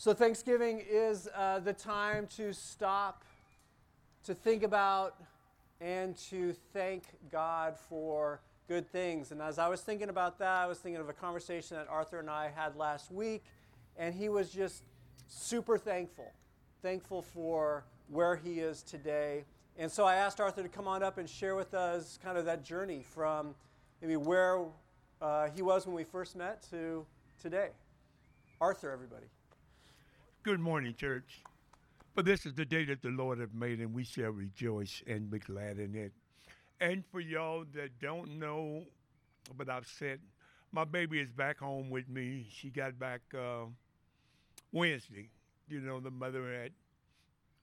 So, Thanksgiving is uh, the time to stop, to think about, and to thank God for good things. And as I was thinking about that, I was thinking of a conversation that Arthur and I had last week, and he was just super thankful. Thankful for where he is today. And so I asked Arthur to come on up and share with us kind of that journey from maybe where uh, he was when we first met to today. Arthur, everybody. Good morning, church. For this is the day that the Lord hath made, and we shall rejoice and be glad in it. And for y'all that don't know, but I've said, my baby is back home with me. She got back uh, Wednesday. You know, the mother had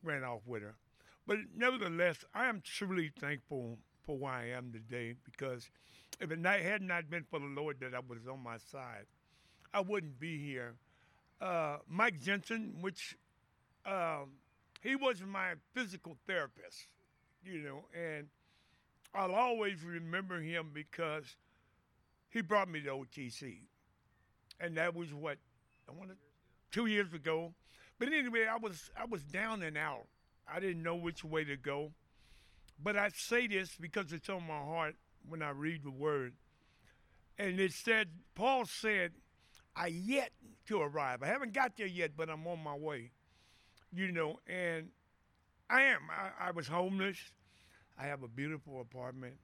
ran off with her. But nevertheless, I am truly thankful for where I am today because if it not, had not been for the Lord that I was on my side, I wouldn't be here uh, Mike Jensen, which um, he was my physical therapist, you know, and I'll always remember him because he brought me to OTC, and that was what I wanted two years ago. But anyway, I was I was down and out. I didn't know which way to go. But I say this because it's on my heart when I read the word. And it said, Paul said, I yet to arrive. I haven't got there yet, but I'm on my way. You know, and I am. I, I was homeless. I have a beautiful apartment.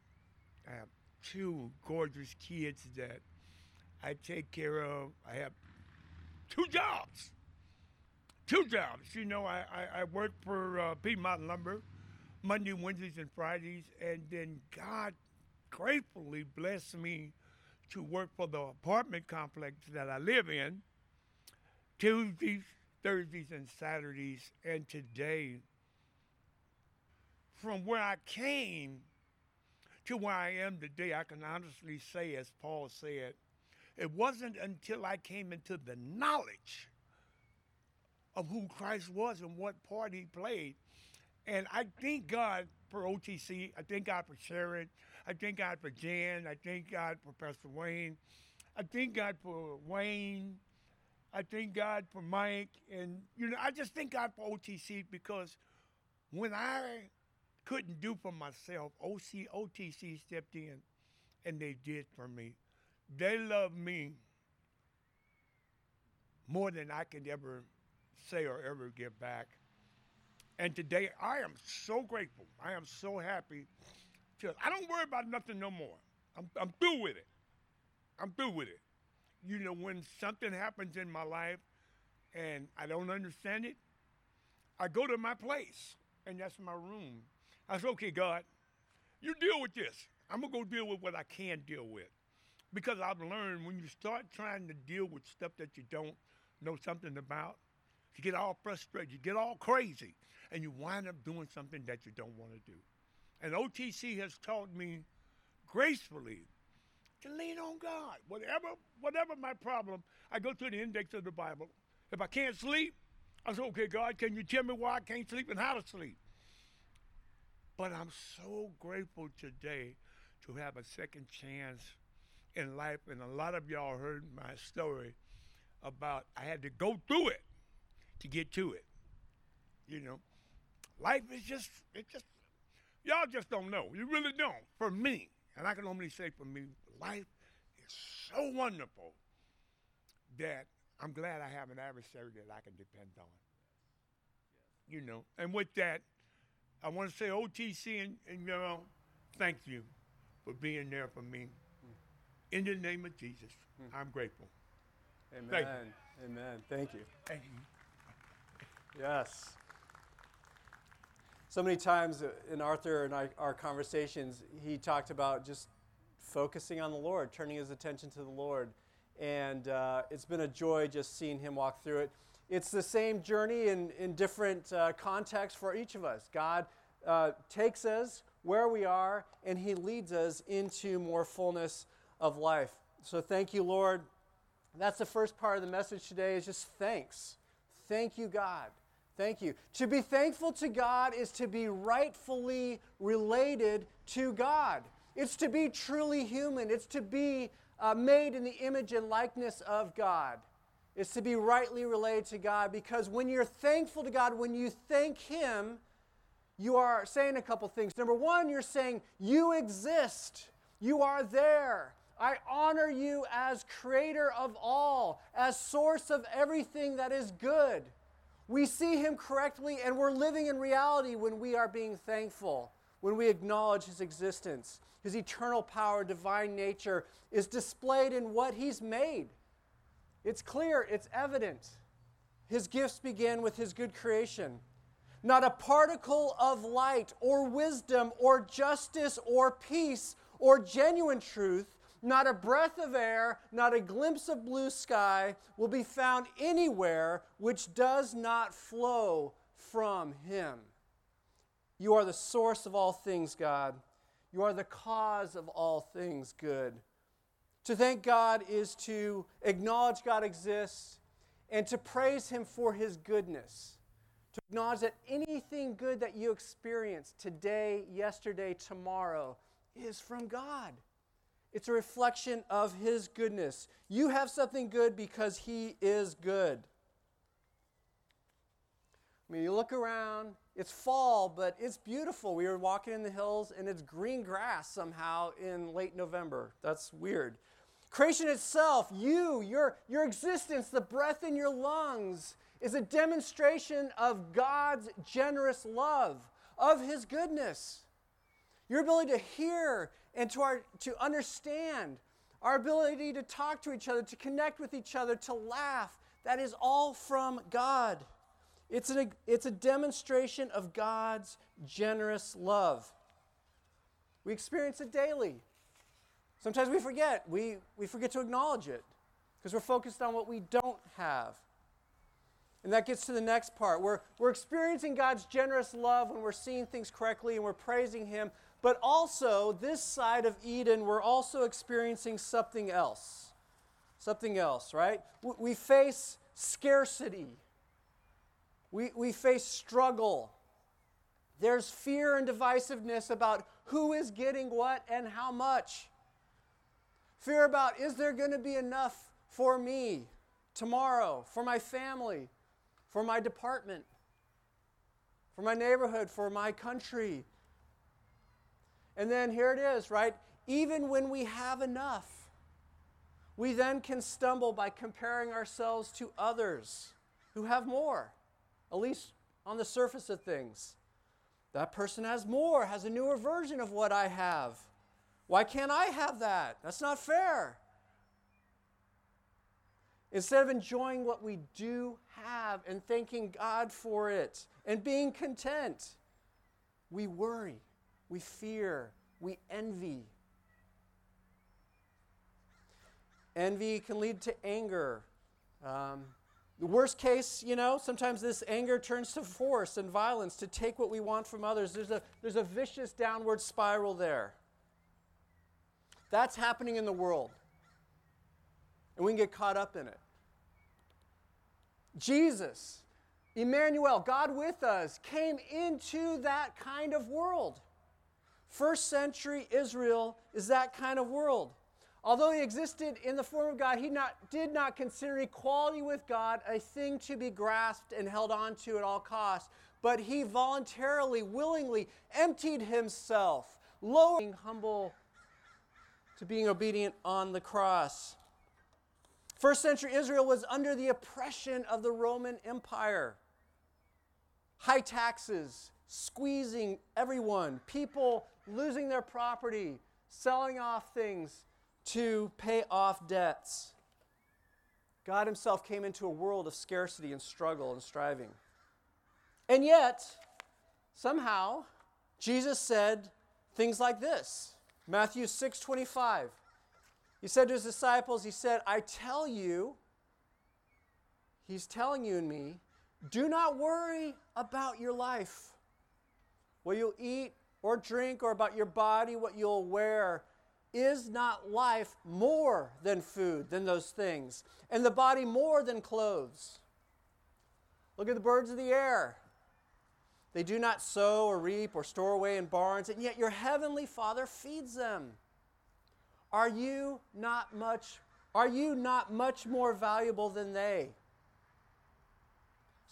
I have two gorgeous kids that I take care of. I have two jobs. Two jobs. You know, I, I, I work for uh, Piedmont Lumber Monday, Wednesdays, and Fridays. And then God gratefully blessed me to work for the apartment complex that I live in Tuesdays, Thursdays, and Saturdays. And today, from where I came to where I am today, I can honestly say, as Paul said, it wasn't until I came into the knowledge of who Christ was and what part he played. And I thank God for OTC. I thank God for Sharon. I thank God for Jan. I thank God for Pastor Wayne. I thank God for Wayne. I thank God for Mike. And, you know, I just thank God for OTC because when I couldn't do for myself, OC, OTC stepped in and they did for me. They love me more than I could ever say or ever give back. And today I am so grateful. I am so happy. To, I don't worry about nothing no more. I'm, I'm through with it. I'm through with it. You know, when something happens in my life and I don't understand it, I go to my place, and that's my room. I say, okay, God, you deal with this. I'm going to go deal with what I can deal with. Because I've learned when you start trying to deal with stuff that you don't know something about, you get all frustrated, you get all crazy, and you wind up doing something that you don't want to do. And OTC has taught me gracefully to lean on God. Whatever, whatever my problem, I go to the index of the Bible. If I can't sleep, I say, okay, God, can you tell me why I can't sleep and how to sleep? But I'm so grateful today to have a second chance in life. And a lot of y'all heard my story about I had to go through it to get to it. You know, life is just, it just, y'all just don't know. You really don't. For me, and I can only say for me, life is so wonderful that I'm glad I have an adversary that I can depend on. You know, and with that, I want to say OTC and, and you know, thank you for being there for me. Hmm. In the name of Jesus, hmm. I'm grateful. Amen. Thank Amen. Thank you. Thank you. Yes. So many times in Arthur and I, our conversations, he talked about just focusing on the Lord, turning his attention to the Lord. And uh, it's been a joy just seeing him walk through it. It's the same journey in, in different uh, contexts for each of us. God uh, takes us where we are, and he leads us into more fullness of life. So thank you, Lord. That's the first part of the message today is just thanks. Thank you, God. Thank you. To be thankful to God is to be rightfully related to God. It's to be truly human. It's to be uh, made in the image and likeness of God. It's to be rightly related to God because when you're thankful to God, when you thank Him, you are saying a couple things. Number one, you're saying, You exist, you are there. I honor you as creator of all, as source of everything that is good. We see Him correctly, and we're living in reality when we are being thankful, when we acknowledge His existence. His eternal power, divine nature is displayed in what He's made. It's clear, it's evident. His gifts begin with His good creation. Not a particle of light or wisdom or justice or peace or genuine truth, not a breath of air, not a glimpse of blue sky will be found anywhere which does not flow from Him. You are the source of all things, God. You are the cause of all things good. To thank God is to acknowledge God exists and to praise Him for His goodness. To acknowledge that anything good that you experience today, yesterday, tomorrow is from God. It's a reflection of His goodness. You have something good because He is good. I mean, you look around, it's fall, but it's beautiful. We were walking in the hills and it's green grass somehow in late November. That's weird. Creation itself, you, your, your existence, the breath in your lungs, is a demonstration of God's generous love, of His goodness. Your ability to hear and to, our, to understand, our ability to talk to each other, to connect with each other, to laugh, that is all from God. It's, an, it's a demonstration of God's generous love. We experience it daily. Sometimes we forget. We, we forget to acknowledge it because we're focused on what we don't have. And that gets to the next part. We're, we're experiencing God's generous love when we're seeing things correctly and we're praising Him. But also, this side of Eden, we're also experiencing something else. Something else, right? We face scarcity, we, we face struggle. There's fear and divisiveness about who is getting what and how much. Fear about is there going to be enough for me tomorrow, for my family, for my department, for my neighborhood, for my country. And then here it is, right? Even when we have enough, we then can stumble by comparing ourselves to others who have more, at least on the surface of things. That person has more, has a newer version of what I have. Why can't I have that? That's not fair. Instead of enjoying what we do have and thanking God for it and being content, we worry, we fear, we envy. Envy can lead to anger. Um, the worst case, you know, sometimes this anger turns to force and violence to take what we want from others. There's a, there's a vicious downward spiral there. That's happening in the world. And we can get caught up in it. Jesus, Emmanuel, God with us, came into that kind of world. First century Israel is that kind of world. Although he existed in the form of God, he not, did not consider equality with God a thing to be grasped and held on to at all costs, but he voluntarily, willingly emptied himself, lowering humble to being obedient on the cross. First century Israel was under the oppression of the Roman Empire. High taxes, squeezing everyone, people losing their property, selling off things to pay off debts. God Himself came into a world of scarcity and struggle and striving. And yet, somehow, Jesus said things like this Matthew 6 25. He said to his disciples, He said, I tell you, He's telling you and me, do not worry about your life, what you'll eat or drink, or about your body, what you'll wear. Is not life more than food, than those things, and the body more than clothes? Look at the birds of the air. They do not sow or reap or store away in barns, and yet your heavenly Father feeds them. Are you not much Are you not much more valuable than they?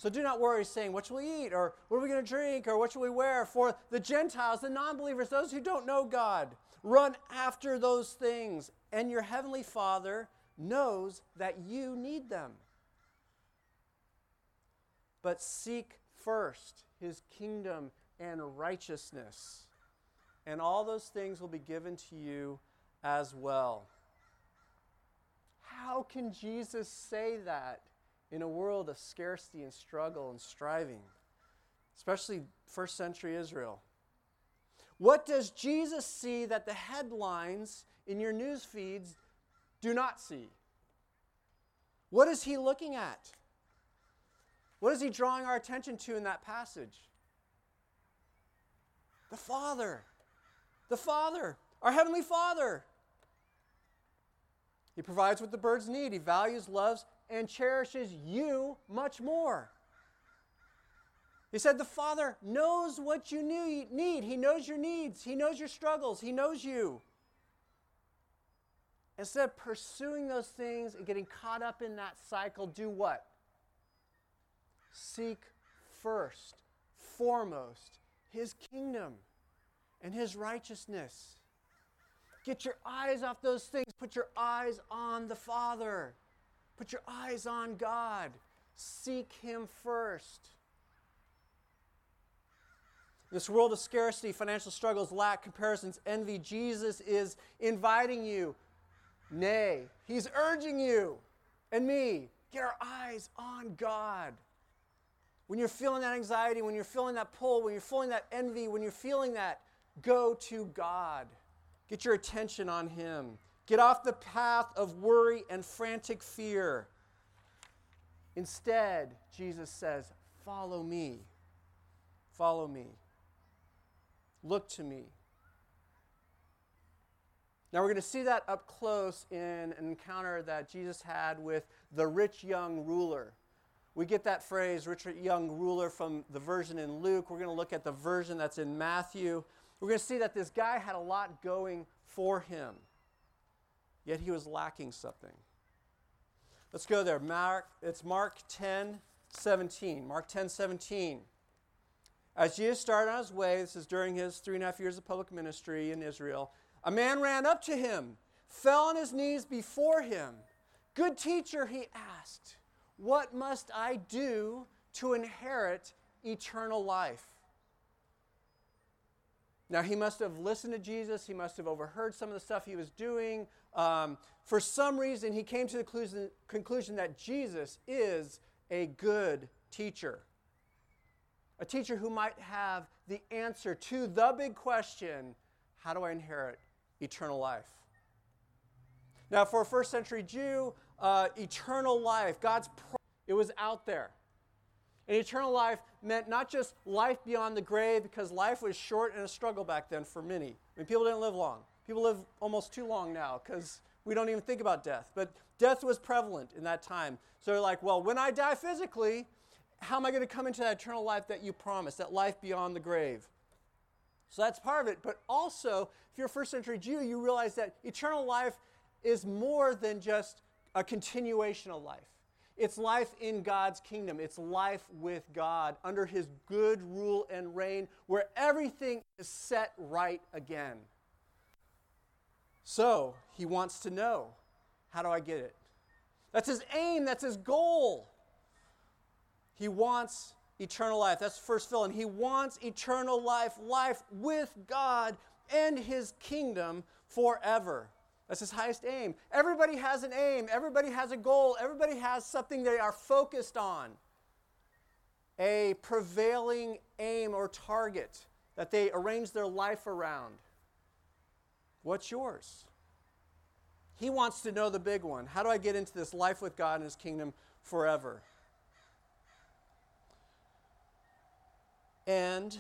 So do not worry, saying, What shall we eat? Or what are we going to drink? Or what shall we wear? For the Gentiles, the non believers, those who don't know God, run after those things. And your heavenly Father knows that you need them. But seek first his kingdom and righteousness, and all those things will be given to you as well. How can Jesus say that in a world of scarcity and struggle and striving, especially first century Israel? What does Jesus see that the headlines in your news feeds do not see? What is he looking at? What is he drawing our attention to in that passage? The Father. The Father. Our Heavenly Father. He provides what the birds need. He values, loves, and cherishes you much more. He said, The Father knows what you need. He knows your needs. He knows your struggles. He knows you. Instead of pursuing those things and getting caught up in that cycle, do what? Seek first, foremost, His kingdom and His righteousness. Get your eyes off those things. Put your eyes on the Father. Put your eyes on God. Seek Him first. This world of scarcity, financial struggles, lack, comparisons, envy, Jesus is inviting you. Nay, He's urging you and me get our eyes on God. When you're feeling that anxiety, when you're feeling that pull, when you're feeling that envy, when you're feeling that, go to God. Get your attention on Him. Get off the path of worry and frantic fear. Instead, Jesus says, Follow me. Follow me. Look to me. Now, we're going to see that up close in an encounter that Jesus had with the rich young ruler. We get that phrase, rich young ruler, from the version in Luke. We're going to look at the version that's in Matthew. We're going to see that this guy had a lot going for him, yet he was lacking something. Let's go there. Mark, it's Mark 10 17. Mark 10 17. As Jesus started on his way, this is during his three and a half years of public ministry in Israel, a man ran up to him, fell on his knees before him. Good teacher, he asked, what must I do to inherit eternal life? Now, he must have listened to Jesus. He must have overheard some of the stuff he was doing. Um, for some reason, he came to the conclusion, that Jesus is a good teacher. A teacher who might have the answer to the big question how do I inherit eternal life? Now, for a first century Jew, uh, eternal life, God's pro- it was out there. And eternal life meant not just life beyond the grave, because life was short and a struggle back then for many. I mean, people didn't live long. People live almost too long now because we don't even think about death. But death was prevalent in that time. So they're like, well, when I die physically, how am I going to come into that eternal life that you promised, that life beyond the grave? So that's part of it. But also, if you're a first century Jew, you realize that eternal life is more than just a continuation of life. It's life in God's kingdom. It's life with God under His good rule and reign where everything is set right again. So, He wants to know how do I get it? That's His aim, that's His goal. He wants eternal life. That's the first fill. And He wants eternal life, life with God and His kingdom forever. That's his highest aim. Everybody has an aim, everybody has a goal, everybody has something they are focused on. A prevailing aim or target that they arrange their life around. What's yours? He wants to know the big one. How do I get into this life with God and his kingdom forever? And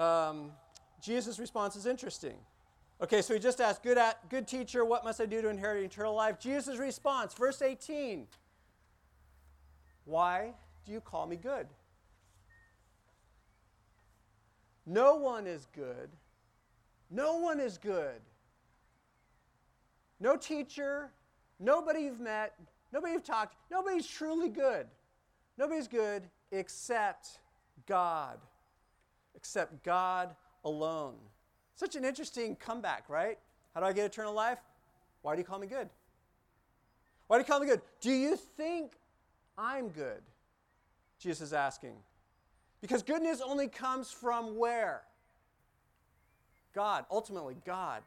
um, Jesus' response is interesting. Okay, so he just asked, good, at, good teacher, what must I do to inherit eternal life? Jesus' response, verse 18 Why do you call me good? No one is good. No one is good. no teacher, nobody you've met, nobody you've talked, nobody's truly good. Nobody's good except God. Except God alone. Such an interesting comeback, right? How do I get eternal life? Why do you call me good? Why do you call me good? Do you think I'm good? Jesus is asking. Because goodness only comes from where? God, ultimately, God.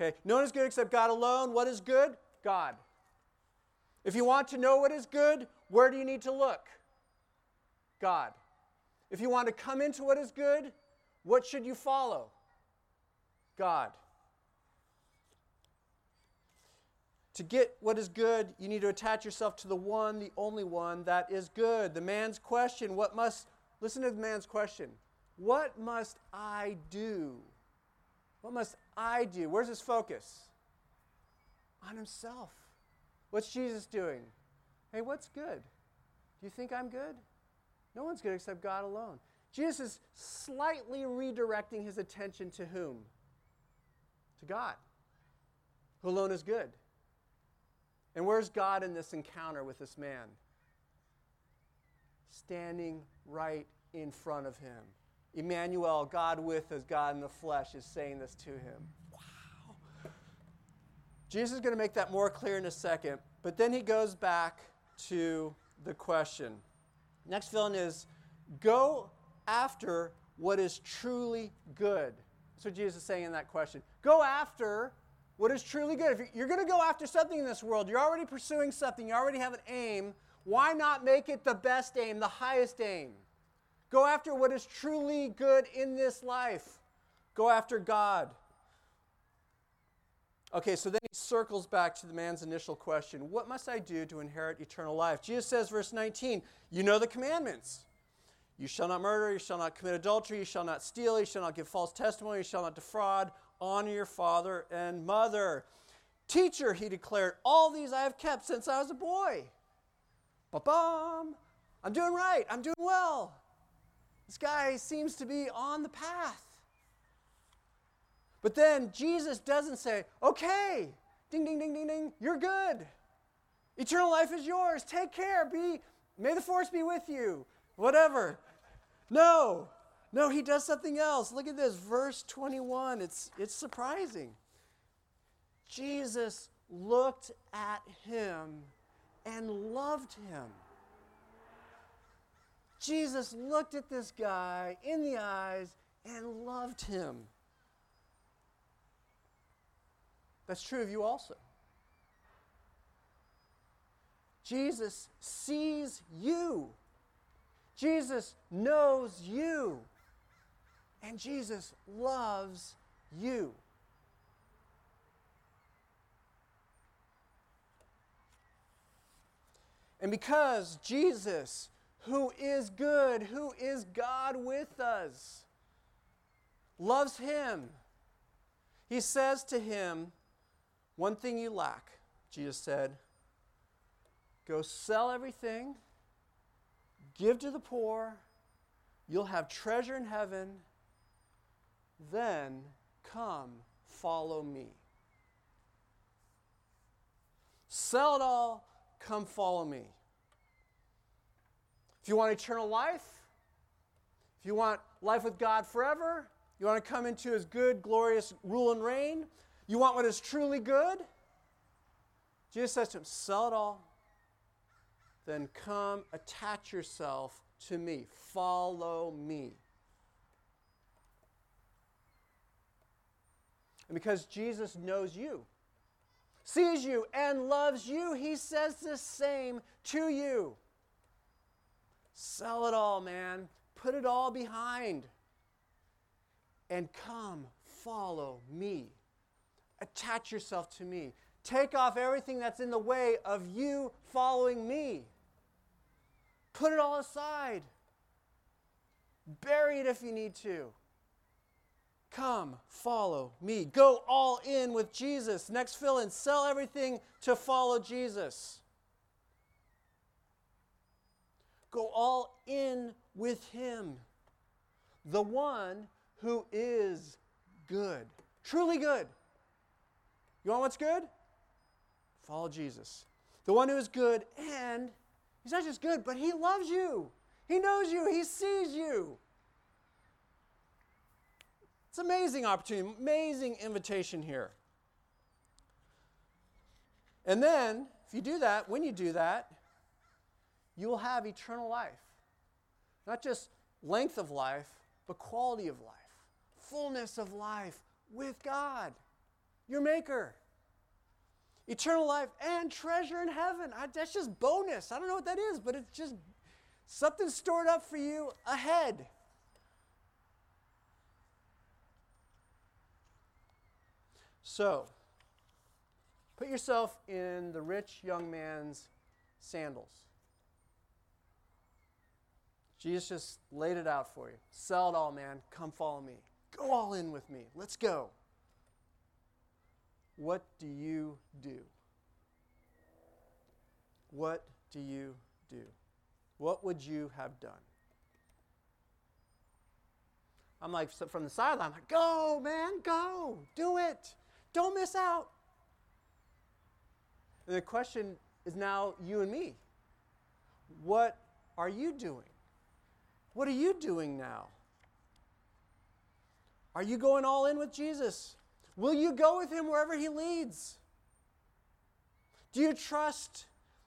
Okay, no one is good except God alone. What is good? God. If you want to know what is good, where do you need to look? God. If you want to come into what is good, what should you follow? God. To get what is good, you need to attach yourself to the one, the only one that is good. The man's question, what must, listen to the man's question, what must I do? What must I do? Where's his focus? On himself. What's Jesus doing? Hey, what's good? Do you think I'm good? No one's good except God alone. Jesus is slightly redirecting his attention to whom? To God, who alone is good. And where's God in this encounter with this man? Standing right in front of him. Emmanuel, God with us, God in the flesh, is saying this to him. Wow. Jesus is going to make that more clear in a second, but then he goes back to the question. Next fill is go after what is truly good. That's what Jesus is saying in that question. Go after what is truly good. If you're going to go after something in this world, you're already pursuing something, you already have an aim, why not make it the best aim, the highest aim? Go after what is truly good in this life. Go after God. Okay, so then he circles back to the man's initial question What must I do to inherit eternal life? Jesus says, verse 19, You know the commandments. You shall not murder, you shall not commit adultery, you shall not steal, you shall not give false testimony, you shall not defraud, honor your father and mother. Teacher, he declared, all these I have kept since I was a boy. Ba-bum! I'm doing right, I'm doing well. This guy seems to be on the path. But then Jesus doesn't say, okay, ding, ding, ding, ding, ding, you're good. Eternal life is yours. Take care. Be, may the force be with you. Whatever. No. No, he does something else. Look at this, verse 21. It's, it's surprising. Jesus looked at him and loved him. Jesus looked at this guy in the eyes and loved him. That's true of you also. Jesus sees you. Jesus knows you. And Jesus loves you. And because Jesus, who is good, who is God with us, loves him, he says to him, One thing you lack, Jesus said, go sell everything, give to the poor, you'll have treasure in heaven then come follow me. Sell it all, come follow me. If you want eternal life, if you want life with God forever, you want to come into his good, glorious rule and reign, you want what is truly good, Jesus says to him, Sell it all, then come attach yourself to me. Follow me. And because Jesus knows you, sees you, and loves you, he says the same to you. Sell it all, man. Put it all behind. And come follow me. Attach yourself to me. Take off everything that's in the way of you following me. Put it all aside. Bury it if you need to. Come, follow me. Go all in with Jesus. Next fill in sell everything to follow Jesus. Go all in with Him, the one who is good, truly good. You want what's good? Follow Jesus. The one who is good, and he's not just good, but he loves you. He knows you, he sees you. It's amazing opportunity, amazing invitation here. And then, if you do that, when you do that, you will have eternal life. Not just length of life, but quality of life, fullness of life with God, your Maker. Eternal life and treasure in heaven. I, that's just bonus. I don't know what that is, but it's just something stored up for you ahead. So, put yourself in the rich young man's sandals. Jesus just laid it out for you. Sell it all, man. Come follow me. Go all in with me. Let's go. What do you do? What do you do? What would you have done? I'm like, from the sideline, I'm like, go, man, go. Do it. Don't miss out. And the question is now you and me. What are you doing? What are you doing now? Are you going all in with Jesus? Will you go with him wherever he leads? Do you trust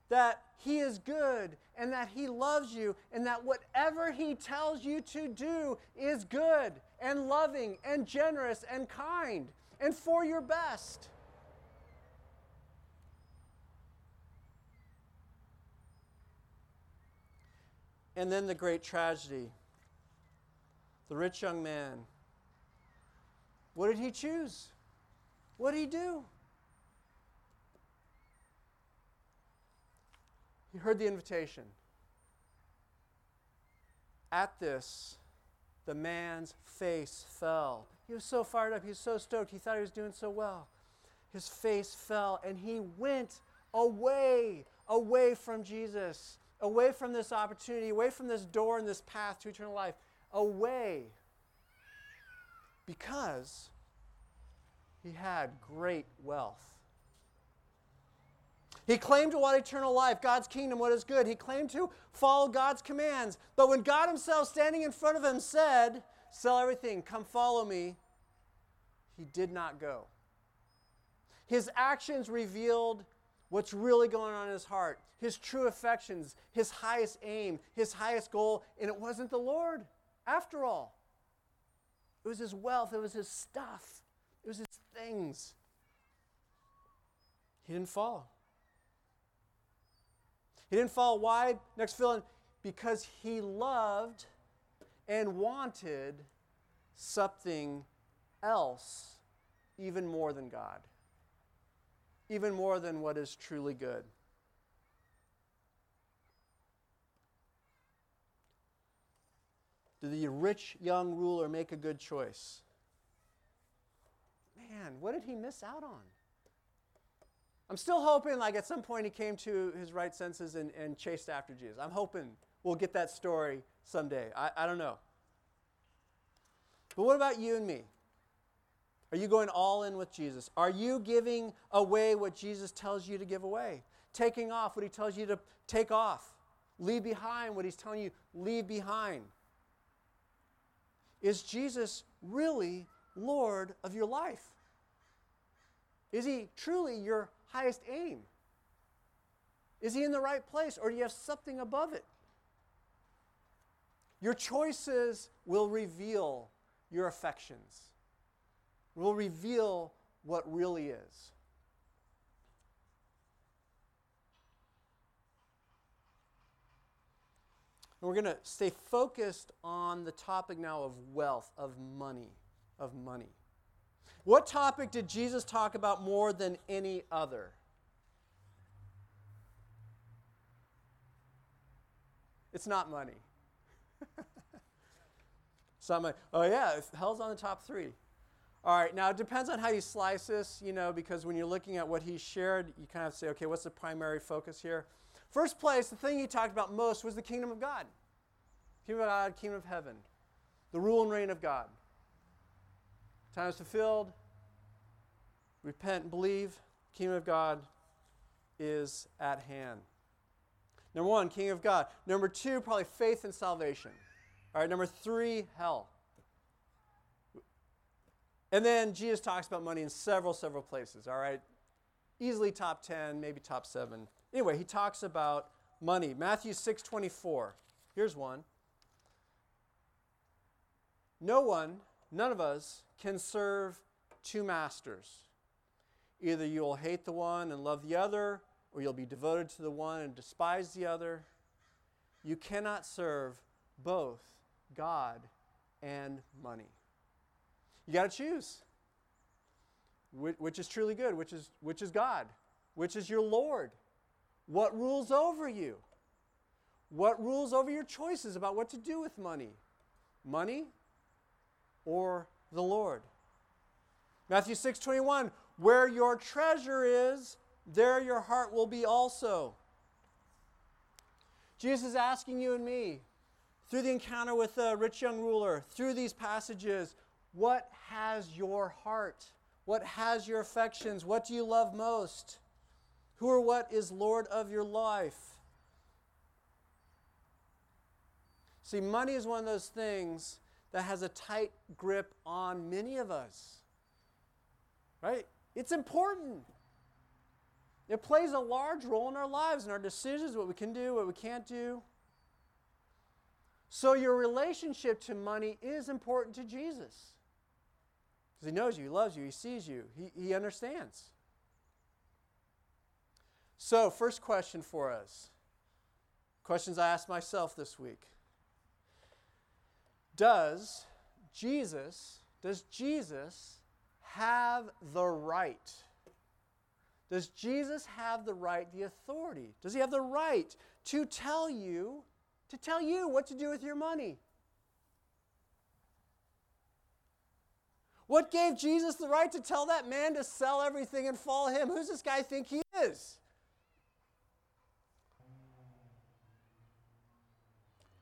that he is good and that he loves you and that whatever he tells you to do is good and loving and generous and kind and for your best? And then the great tragedy the rich young man. What did he choose? What did he do? He heard the invitation. At this, the man's face fell. He was so fired up. He was so stoked. He thought he was doing so well. His face fell, and he went away, away from Jesus away from this opportunity, away from this door and this path to eternal life, away because he had great wealth. He claimed to want eternal life, God's kingdom, what is good. He claimed to follow God's commands. But when God Himself, standing in front of him, said, Sell everything, come follow me, he did not go. His actions revealed what's really going on in his heart, his true affections, his highest aim, his highest goal, and it wasn't the Lord after all. It was his wealth, it was his stuff, things. He didn't follow. He didn't follow. Why? Next fill in. Because he loved and wanted something else even more than God even more than what is truly good. Did the rich young ruler make a good choice? Man, what did he miss out on? I'm still hoping, like, at some point he came to his right senses and, and chased after Jesus. I'm hoping we'll get that story someday. I, I don't know. But what about you and me? Are you going all in with Jesus? Are you giving away what Jesus tells you to give away? Taking off what he tells you to take off? Leave behind what he's telling you leave behind? Is Jesus really Lord of your life? Is he truly your highest aim? Is he in the right place or do you have something above it? Your choices will reveal your affections will reveal what really is. We're going to stay focused on the topic now of wealth, of money, of money. What topic did Jesus talk about more than any other? It's not money. money. Oh, yeah, hell's on the top three. All right, now it depends on how you slice this, you know, because when you're looking at what he shared, you kind of say, okay, what's the primary focus here? First place, the thing he talked about most was the kingdom of God. Kingdom of God, kingdom of heaven. The rule and reign of God. Time is fulfilled. Repent and believe. Kingdom of God is at hand. Number one, King of God. Number two, probably faith and salvation. All right, number three, hell. And then Jesus talks about money in several, several places, all right? Easily top 10, maybe top 7. Anyway, he talks about money. Matthew 6 24. Here's one. No one, none of us, can serve two masters. Either you'll hate the one and love the other, or you'll be devoted to the one and despise the other. You cannot serve both God and money. You got to choose. Which is truly good, which is, which is God, which is your Lord. What rules over you? What rules over your choices about what to do with money? Money or the Lord? Matthew 6 21, where your treasure is, there your heart will be also. Jesus is asking you and me, through the encounter with the rich young ruler, through these passages, what has your heart? What has your affections? What do you love most? Who or what is Lord of your life? See, money is one of those things that has a tight grip on many of us. Right? It's important. It plays a large role in our lives and our decisions, what we can do, what we can't do. So, your relationship to money is important to Jesus. Because he knows you, he loves you, he sees you, he, he understands. So, first question for us questions I asked myself this week. Does Jesus, does Jesus have the right? Does Jesus have the right, the authority? Does he have the right to tell you, to tell you what to do with your money? What gave Jesus the right to tell that man to sell everything and follow him? Who's this guy think he is?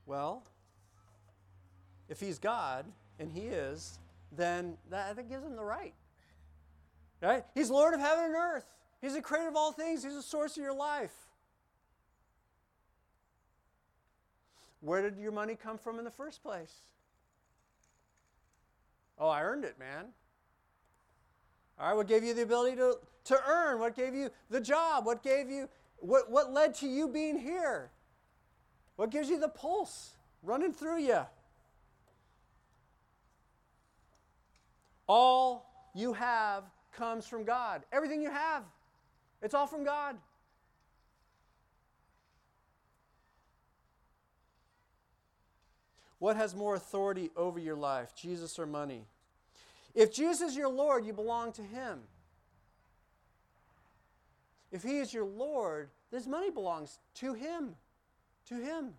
Well, if he's God, and he is, then that, that gives him the right. Right? He's Lord of heaven and earth. He's the creator of all things. He's the source of your life. Where did your money come from in the first place? Oh, I earned it, man. All right, what gave you the ability to, to earn? What gave you the job? What gave you, what, what led to you being here? What gives you the pulse running through you? All you have comes from God. Everything you have, it's all from God. What has more authority over your life, Jesus or money? If Jesus is your Lord, you belong to Him. If He is your Lord, this money belongs to Him. To Him.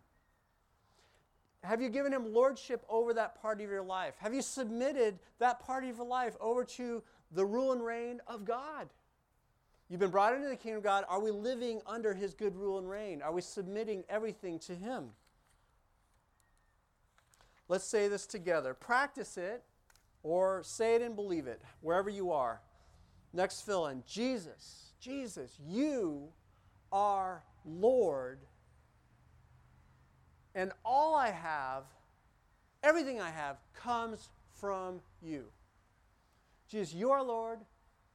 Have you given Him lordship over that part of your life? Have you submitted that part of your life over to the rule and reign of God? You've been brought into the kingdom of God. Are we living under His good rule and reign? Are we submitting everything to Him? Let's say this together. Practice it or say it and believe it wherever you are. Next fill in Jesus, Jesus, you are Lord. And all I have, everything I have, comes from you. Jesus, you are Lord.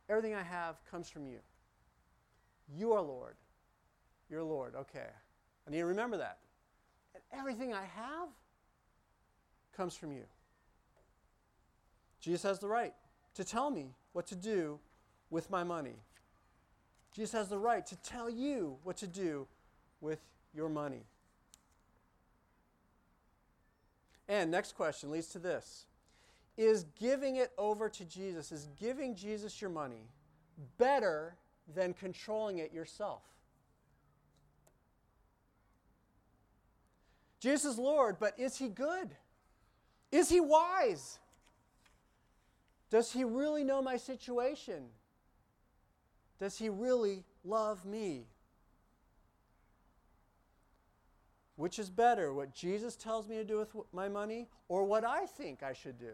Everything I have comes from you. You are Lord. You're Lord. Okay. I need to remember that. And everything I have comes from you. Jesus has the right to tell me what to do with my money. Jesus has the right to tell you what to do with your money. And next question leads to this Is giving it over to Jesus, is giving Jesus your money better than controlling it yourself? Jesus is Lord, but is he good? Is he wise? Does he really know my situation? Does he really love me? Which is better, what Jesus tells me to do with my money or what I think I should do?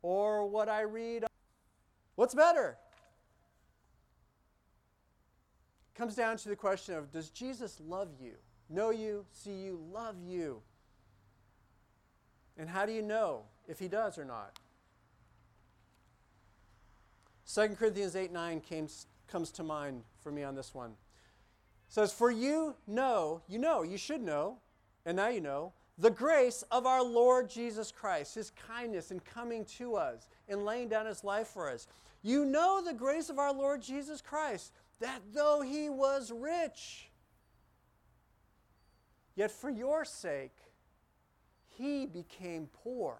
Or what I read? What's better? It comes down to the question of does Jesus love you? Know you, see you, love you? And how do you know if he does or not? 2 Corinthians 8 9 came, comes to mind for me on this one. Says, For you know, you know, you should know, and now you know, the grace of our Lord Jesus Christ, his kindness in coming to us and laying down his life for us. You know the grace of our Lord Jesus Christ, that though he was rich, yet for your sake he became poor,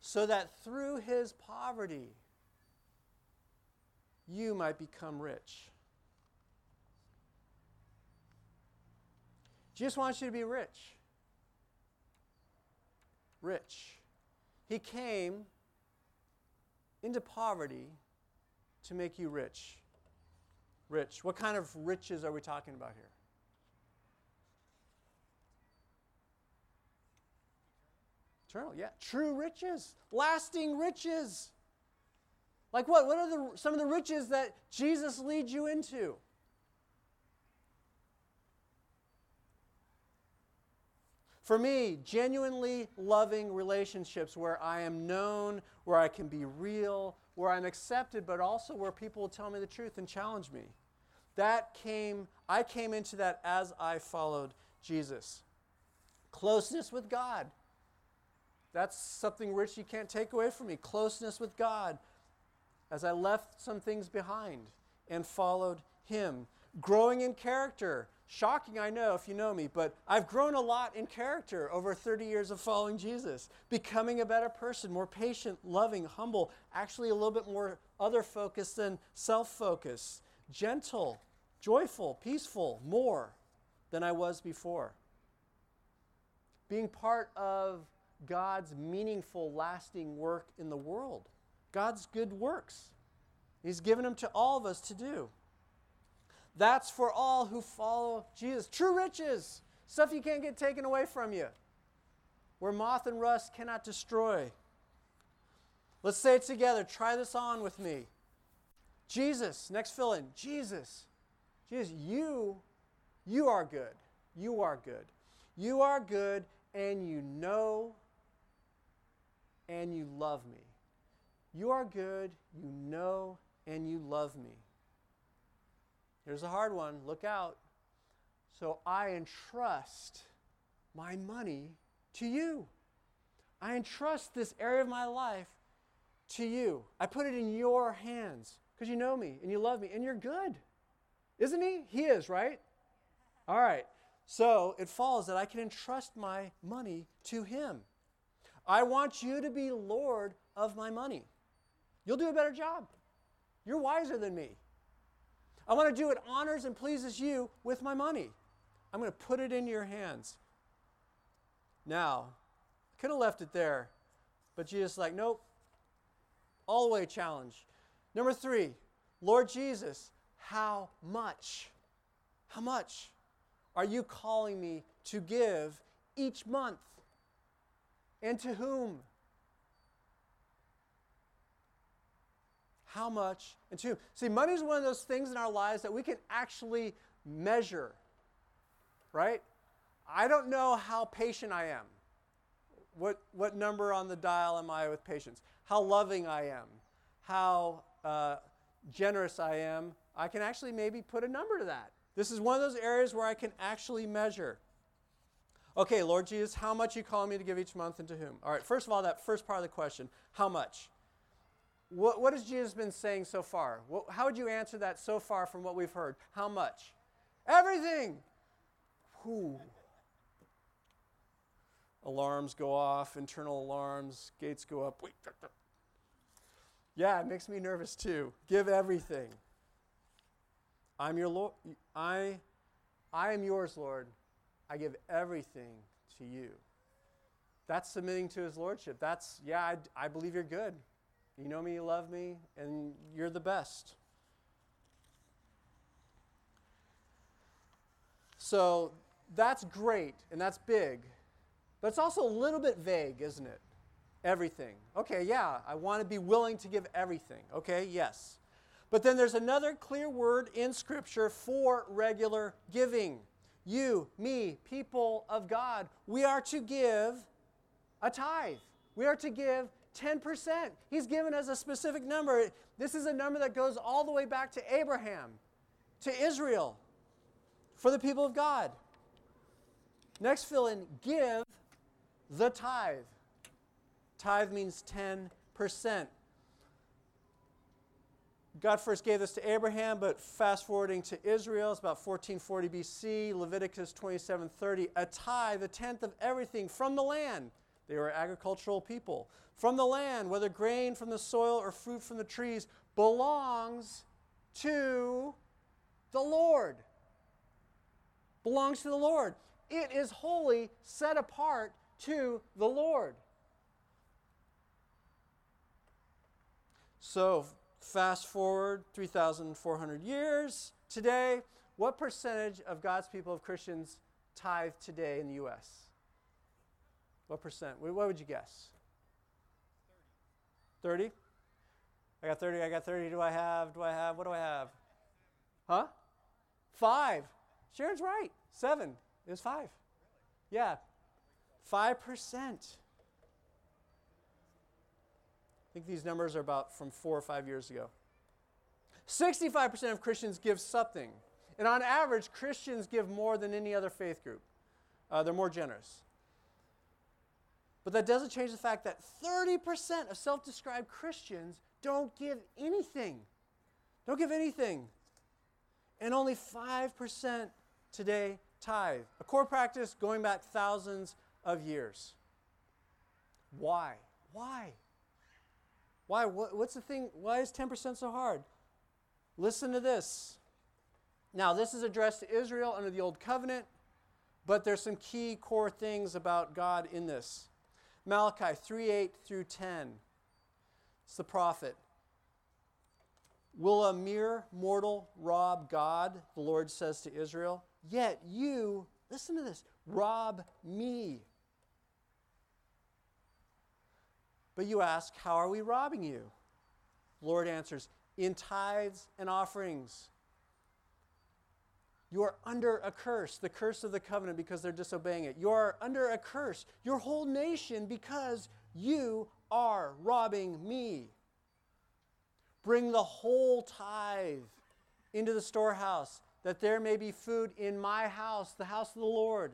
so that through his poverty you might become rich. Jesus wants you to be rich. Rich. He came into poverty to make you rich. Rich. What kind of riches are we talking about here? Eternal, yeah. True riches, lasting riches. Like what? What are the, some of the riches that Jesus leads you into? For me, genuinely loving relationships where I am known, where I can be real, where I'm accepted, but also where people will tell me the truth and challenge me. That came, I came into that as I followed Jesus. Closeness with God. That's something rich you can't take away from me. Closeness with God. As I left some things behind and followed Him. Growing in character Shocking, I know, if you know me, but I've grown a lot in character over 30 years of following Jesus, becoming a better person, more patient, loving, humble, actually a little bit more other focused than self focused, gentle, joyful, peaceful, more than I was before. Being part of God's meaningful, lasting work in the world, God's good works. He's given them to all of us to do. That's for all who follow Jesus. True riches, stuff you can't get taken away from you, where moth and rust cannot destroy. Let's say it together. Try this on with me. Jesus, next fill in. Jesus. Jesus, you, you are good. You are good. You are good, and you know and you love me. You are good, you know, and you love me. Here's a hard one. Look out. So I entrust my money to you. I entrust this area of my life to you. I put it in your hands because you know me and you love me and you're good. Isn't he? He is, right? All right. So it follows that I can entrust my money to him. I want you to be Lord of my money. You'll do a better job. You're wiser than me. I want to do what honors and pleases you with my money. I'm going to put it in your hands. Now, I could have left it there, but Jesus like, nope. All way challenge. Number three, Lord Jesus, how much? How much are you calling me to give each month? And to whom? How much, and two. See, money is one of those things in our lives that we can actually measure, right? I don't know how patient I am. What, what number on the dial am I with patience? How loving I am, how uh, generous I am. I can actually maybe put a number to that. This is one of those areas where I can actually measure. Okay, Lord Jesus, how much you call me to give each month and to whom? All right, first of all, that first part of the question, how much? What, what has Jesus been saying so far? What, how would you answer that so far from what we've heard? How much? Everything. Alarms go off, internal alarms, gates go up. Yeah, it makes me nervous too. Give everything. I'm your Lord. I, I am yours, Lord. I give everything to you. That's submitting to his lordship. That's, yeah, I, I believe you're good. You know me, you love me, and you're the best. So that's great and that's big, but it's also a little bit vague, isn't it? Everything. Okay, yeah, I want to be willing to give everything. Okay, yes. But then there's another clear word in Scripture for regular giving. You, me, people of God, we are to give a tithe. We are to give 10%. He's given us a specific number. This is a number that goes all the way back to Abraham, to Israel, for the people of God. Next fill in give the tithe. Tithe means 10%. God first gave this to Abraham, but fast forwarding to Israel, it's about 1440 BC, Leviticus 27:30, a tithe, a tenth of everything from the land. They were agricultural people. From the land, whether grain from the soil or fruit from the trees, belongs to the Lord. Belongs to the Lord. It is holy, set apart to the Lord. So, fast forward 3,400 years. Today, what percentage of God's people, of Christians, tithe today in the U.S.? What percent? What would you guess? 30. I got 30, I got 30. Do I have? Do I have? What do I have? Huh? Five. Sharon's right. Seven. Was five. Yeah. 5% I think these numbers are about from four or five years ago. 65% of Christians give something. And on average, Christians give more than any other faith group. Uh, they're more generous. But that doesn't change the fact that 30% of self described Christians don't give anything. Don't give anything. And only 5% today tithe. A core practice going back thousands of years. Why? Why? Why? What's the thing? Why is 10% so hard? Listen to this. Now, this is addressed to Israel under the Old Covenant, but there's some key core things about God in this. Malachi 3 8 through 10. It's the prophet. Will a mere mortal rob God? The Lord says to Israel. Yet you, listen to this, rob me. But you ask, How are we robbing you? The Lord answers, In tithes and offerings. You are under a curse, the curse of the covenant, because they're disobeying it. You are under a curse, your whole nation, because you are robbing me. Bring the whole tithe into the storehouse, that there may be food in my house, the house of the Lord.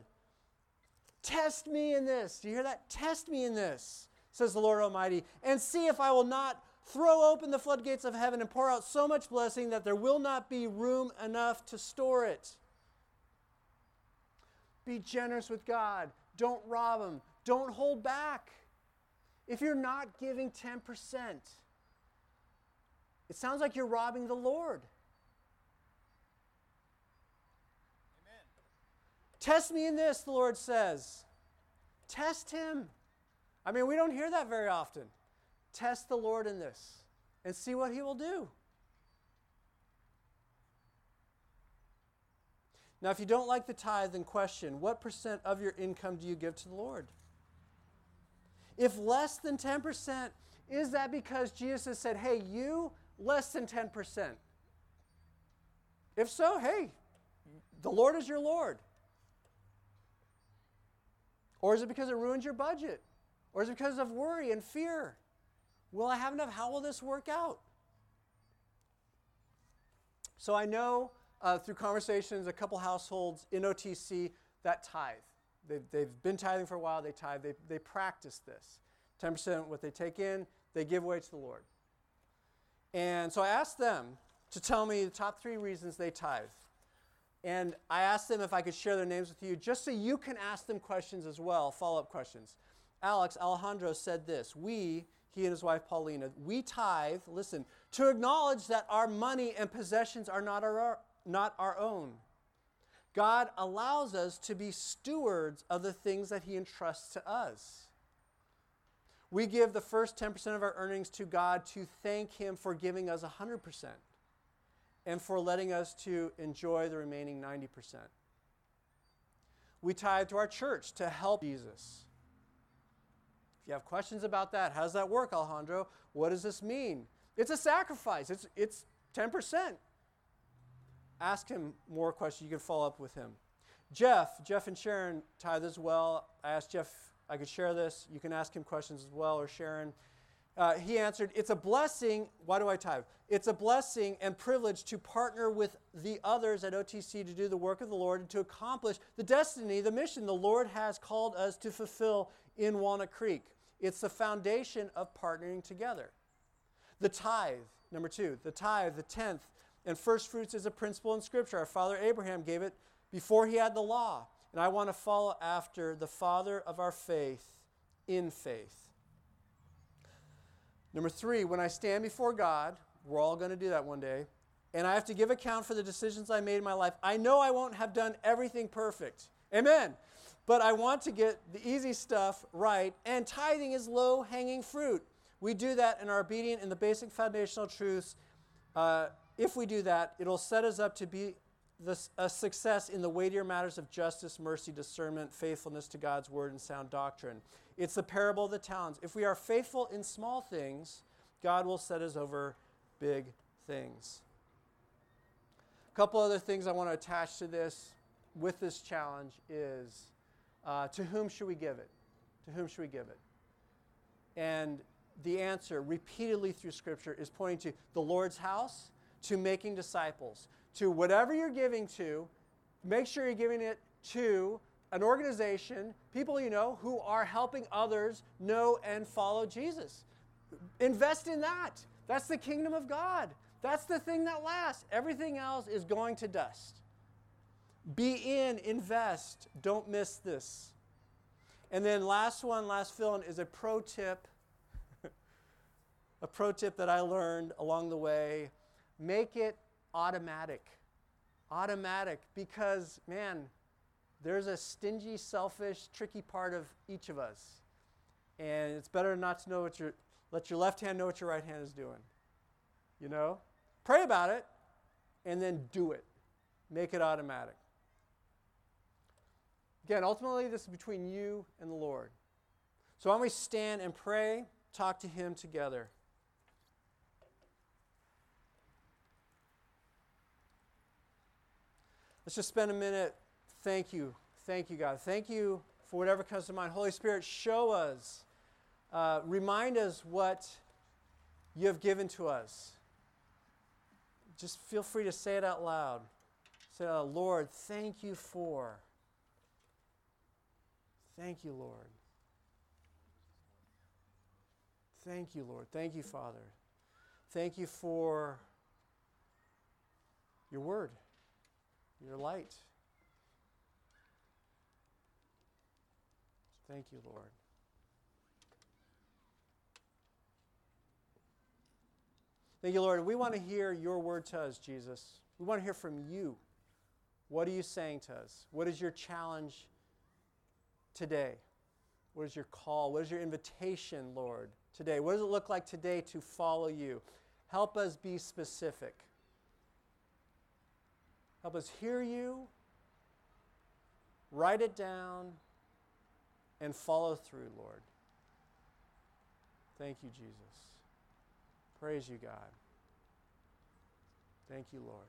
Test me in this. Do you hear that? Test me in this says the Lord Almighty, and see if I will not throw open the floodgates of heaven and pour out so much blessing that there will not be room enough to store it. Be generous with God. Don't rob Him. Don't hold back. If you're not giving 10%, it sounds like you're robbing the Lord. Amen. Test me in this, the Lord says. Test Him. I mean, we don't hear that very often. Test the Lord in this and see what He will do. Now, if you don't like the tithe, then question what percent of your income do you give to the Lord? If less than 10%, is that because Jesus said, hey, you, less than 10%? If so, hey, the Lord is your Lord. Or is it because it ruins your budget? Or is it because of worry and fear? Will I have enough? How will this work out? So I know uh, through conversations, a couple households in OTC that tithe. They've, they've been tithing for a while, they tithe, they, they practice this. 10% of what they take in, they give away to the Lord. And so I asked them to tell me the top three reasons they tithe. And I asked them if I could share their names with you, just so you can ask them questions as well, follow up questions. Alex Alejandro said this We, he and his wife Paulina, we tithe, listen, to acknowledge that our money and possessions are not our, not our own. God allows us to be stewards of the things that He entrusts to us. We give the first 10% of our earnings to God to thank Him for giving us 100% and for letting us to enjoy the remaining 90%. We tithe to our church to help Jesus. If you have questions about that, how does that work, Alejandro? What does this mean? It's a sacrifice. It's, it's 10%. Ask him more questions. You can follow up with him. Jeff, Jeff and Sharon tithe as well. I asked Jeff I could share this. You can ask him questions as well, or Sharon. Uh, he answered, It's a blessing. Why do I tithe? It's a blessing and privilege to partner with the others at OTC to do the work of the Lord and to accomplish the destiny, the mission the Lord has called us to fulfill in Walnut Creek. It's the foundation of partnering together. The tithe, number two, the tithe, the tenth, and first fruits is a principle in Scripture. Our father Abraham gave it before he had the law. And I want to follow after the father of our faith in faith. Number three, when I stand before God, we're all going to do that one day, and I have to give account for the decisions I made in my life. I know I won't have done everything perfect. Amen. But I want to get the easy stuff right, and tithing is low hanging fruit. We do that and are obedient in the basic foundational truths. Uh, if we do that, it'll set us up to be the, a success in the weightier matters of justice, mercy, discernment, faithfulness to God's word, and sound doctrine. It's the parable of the talents. If we are faithful in small things, God will set us over big things. A couple other things I want to attach to this with this challenge is uh, to whom should we give it? To whom should we give it? And the answer repeatedly through Scripture is pointing to the Lord's house, to making disciples, to whatever you're giving to, make sure you're giving it to an organization, people you know who are helping others know and follow Jesus. Invest in that. That's the kingdom of God. That's the thing that lasts. Everything else is going to dust. Be in, invest. Don't miss this. And then, last one, last fill in is a pro tip. a pro tip that I learned along the way make it automatic. Automatic because, man, there's a stingy, selfish, tricky part of each of us. And it's better not to know what your, let your left hand know what your right hand is doing. You know? Pray about it and then do it. Make it automatic. Again, ultimately, this is between you and the Lord. So why don't we stand and pray, talk to Him together. Let's just spend a minute. Thank you. Thank you, God. Thank you for whatever comes to mind. Holy Spirit, show us, uh, remind us what you have given to us. Just feel free to say it out loud. Say, oh, Lord, thank you for. Thank you, Lord. Thank you, Lord. Thank you, Father. Thank you for your word your light. Thank you, Lord. Thank you, Lord. We want to hear your word to us, Jesus. We want to hear from you. What are you saying to us? What is your challenge today? What is your call? What is your invitation, Lord, today? What does it look like today to follow you? Help us be specific. Help us hear you, write it down, and follow through, Lord. Thank you, Jesus. Praise you, God. Thank you, Lord.